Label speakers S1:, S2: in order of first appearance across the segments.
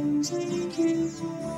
S1: it from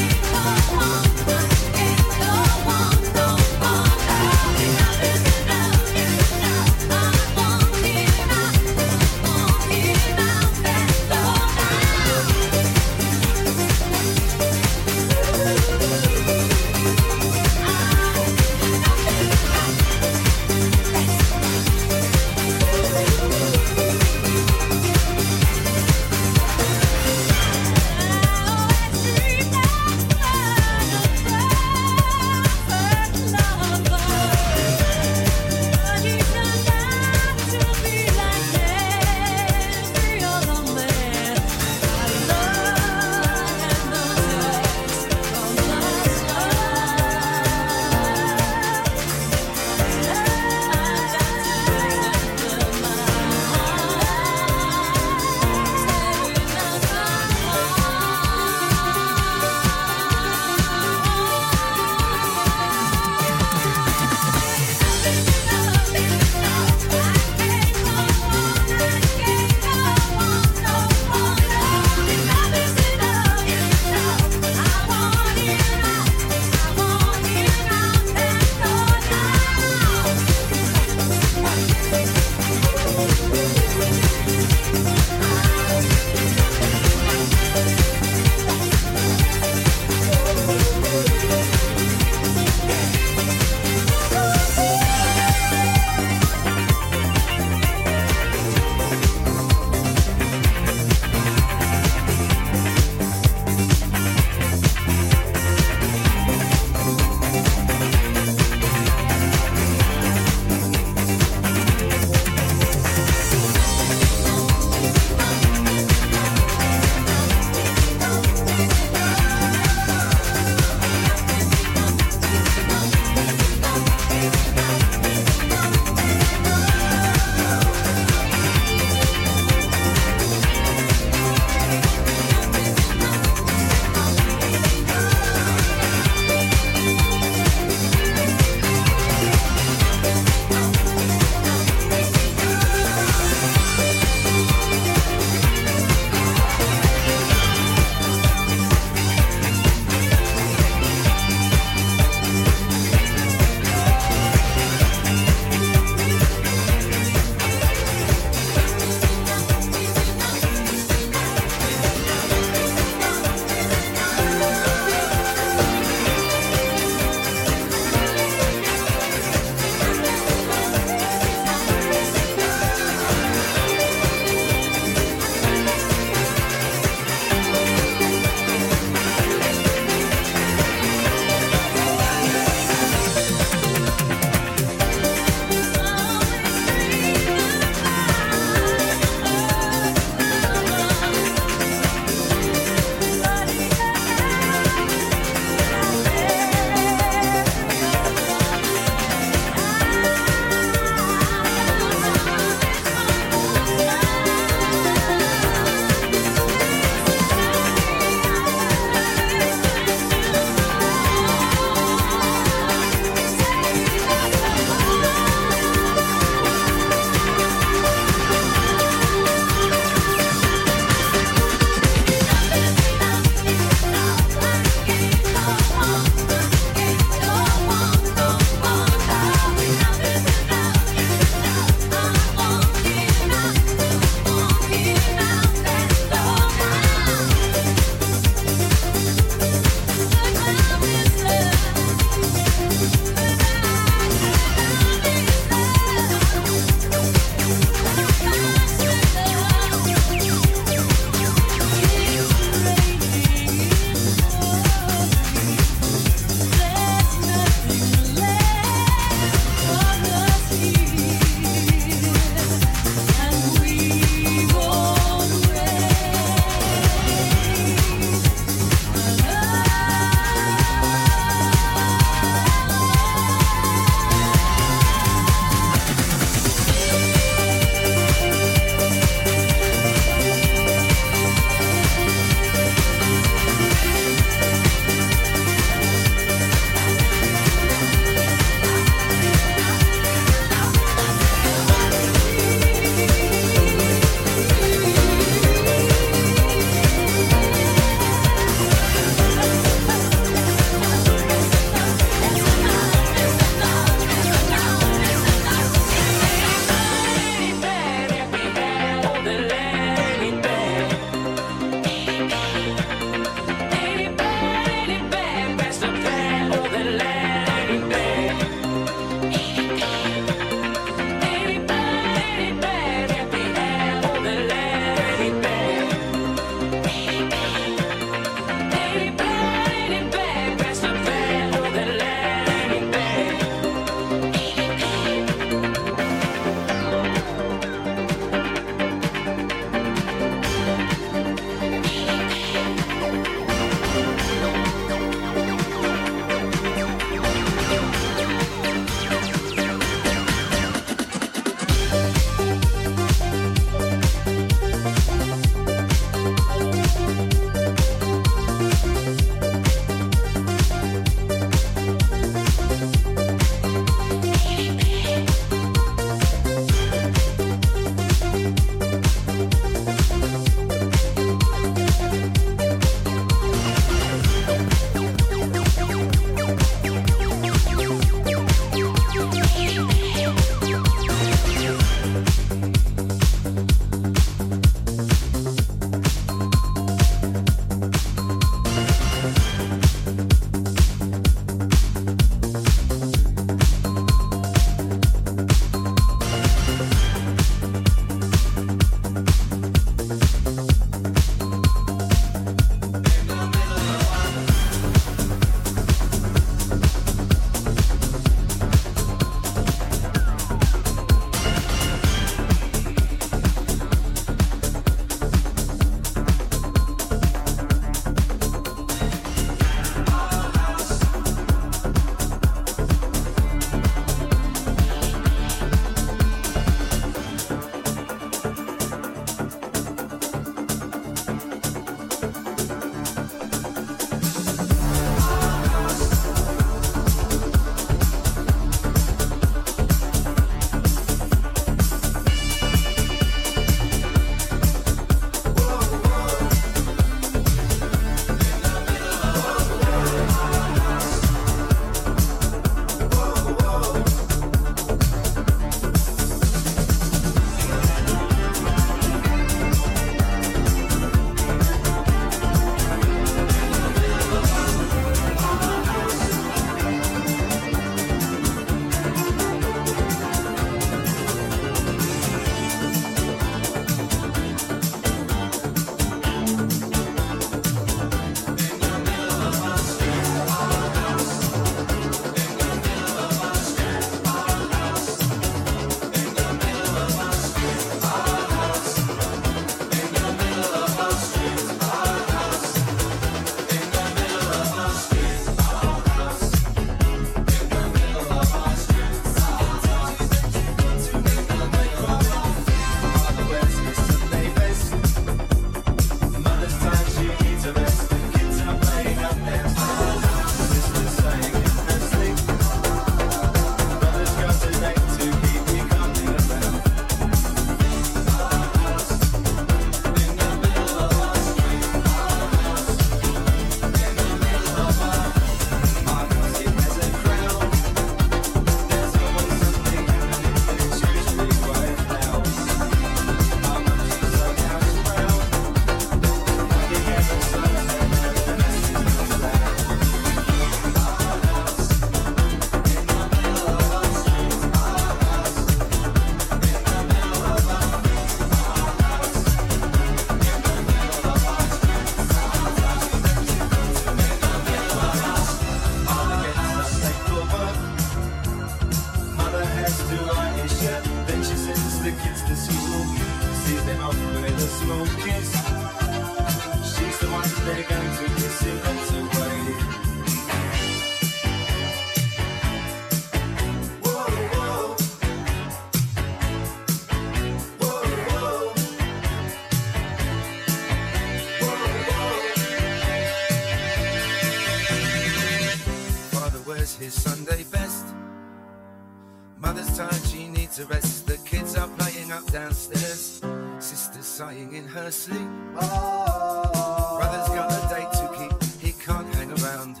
S2: sleep. Oh. Brother's got a date to keep, he can't hang around.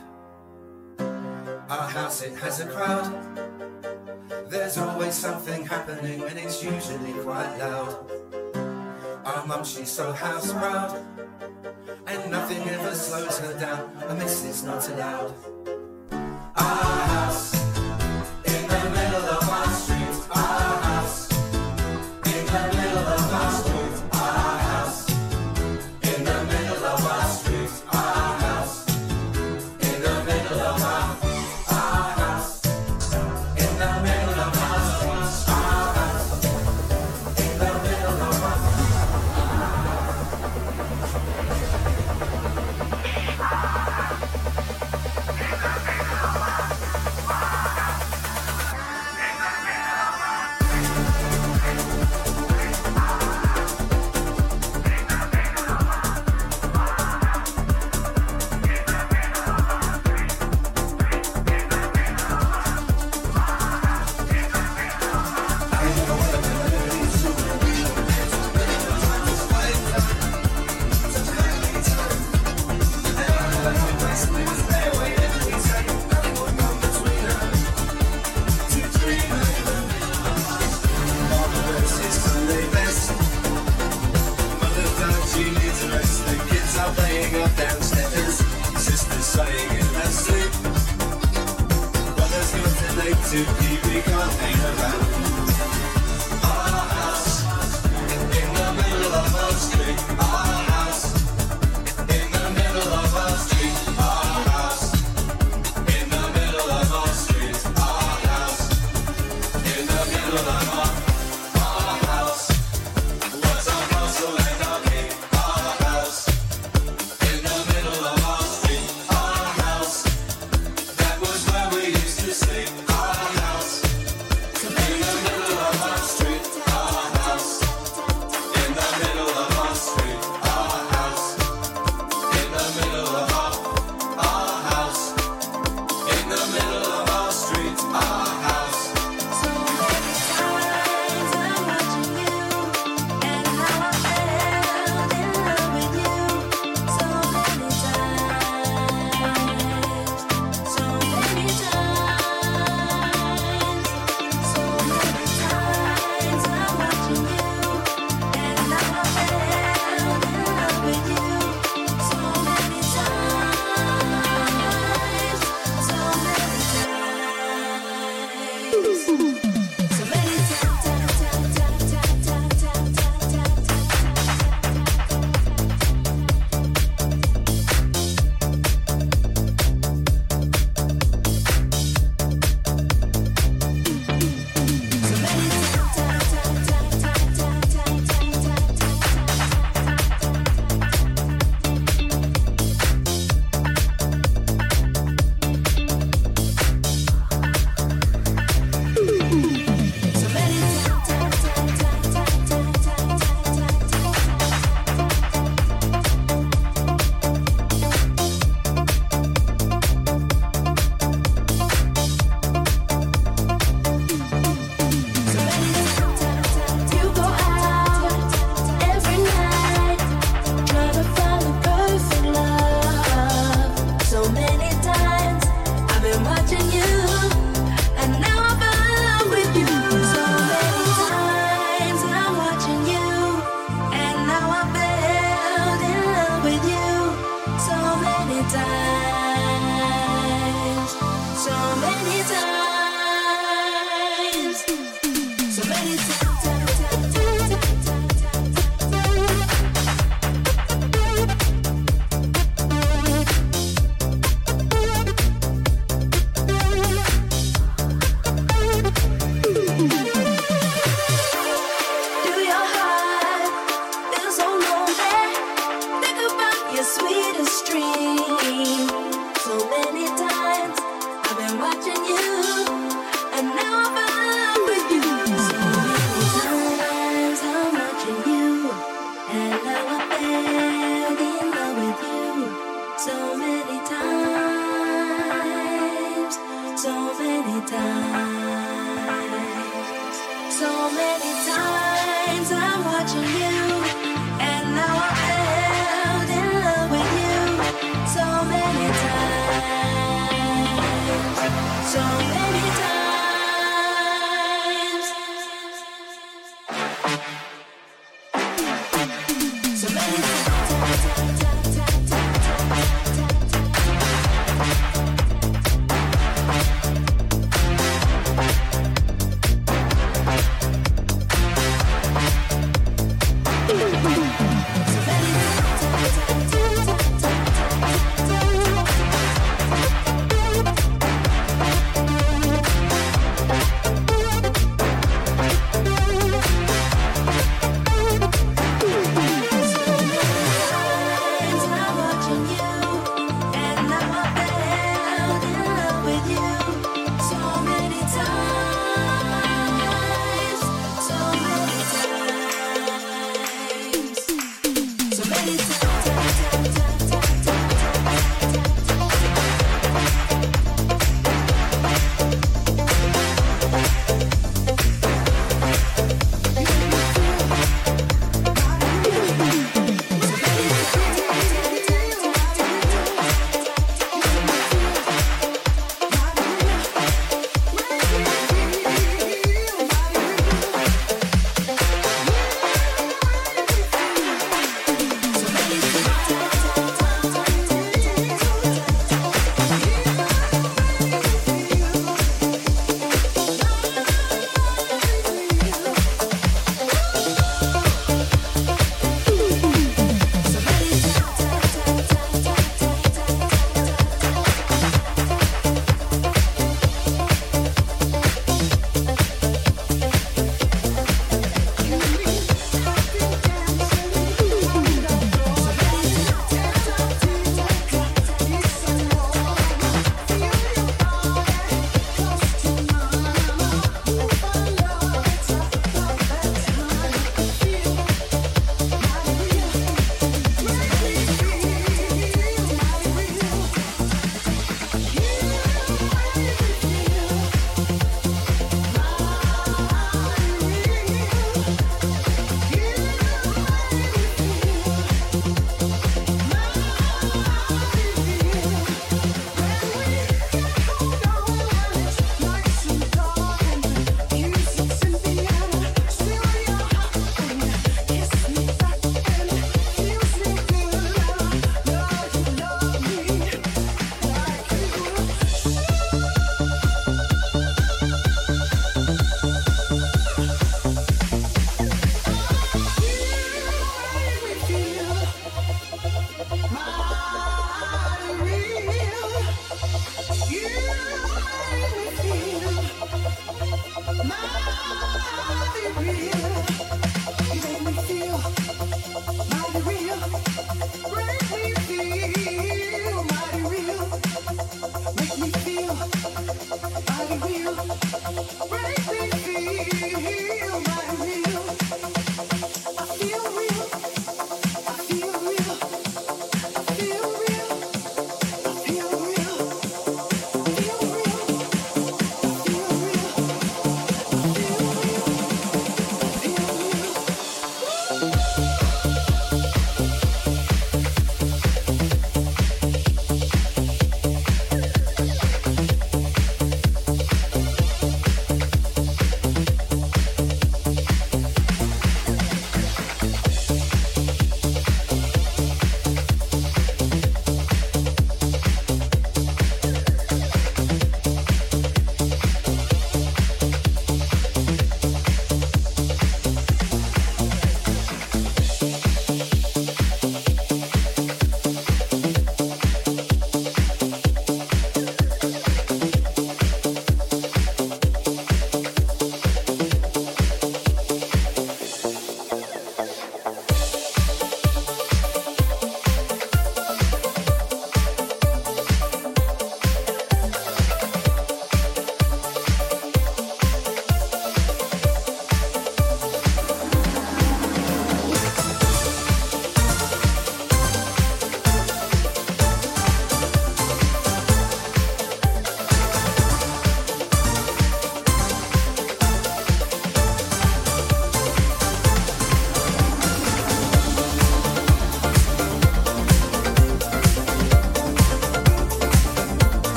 S2: Our house, it has a crowd. There's always something happening, and it's usually quite loud. Our mum, she's so house proud, and nothing ever slows her down, A this is not allowed. to keep
S3: me
S4: coming around.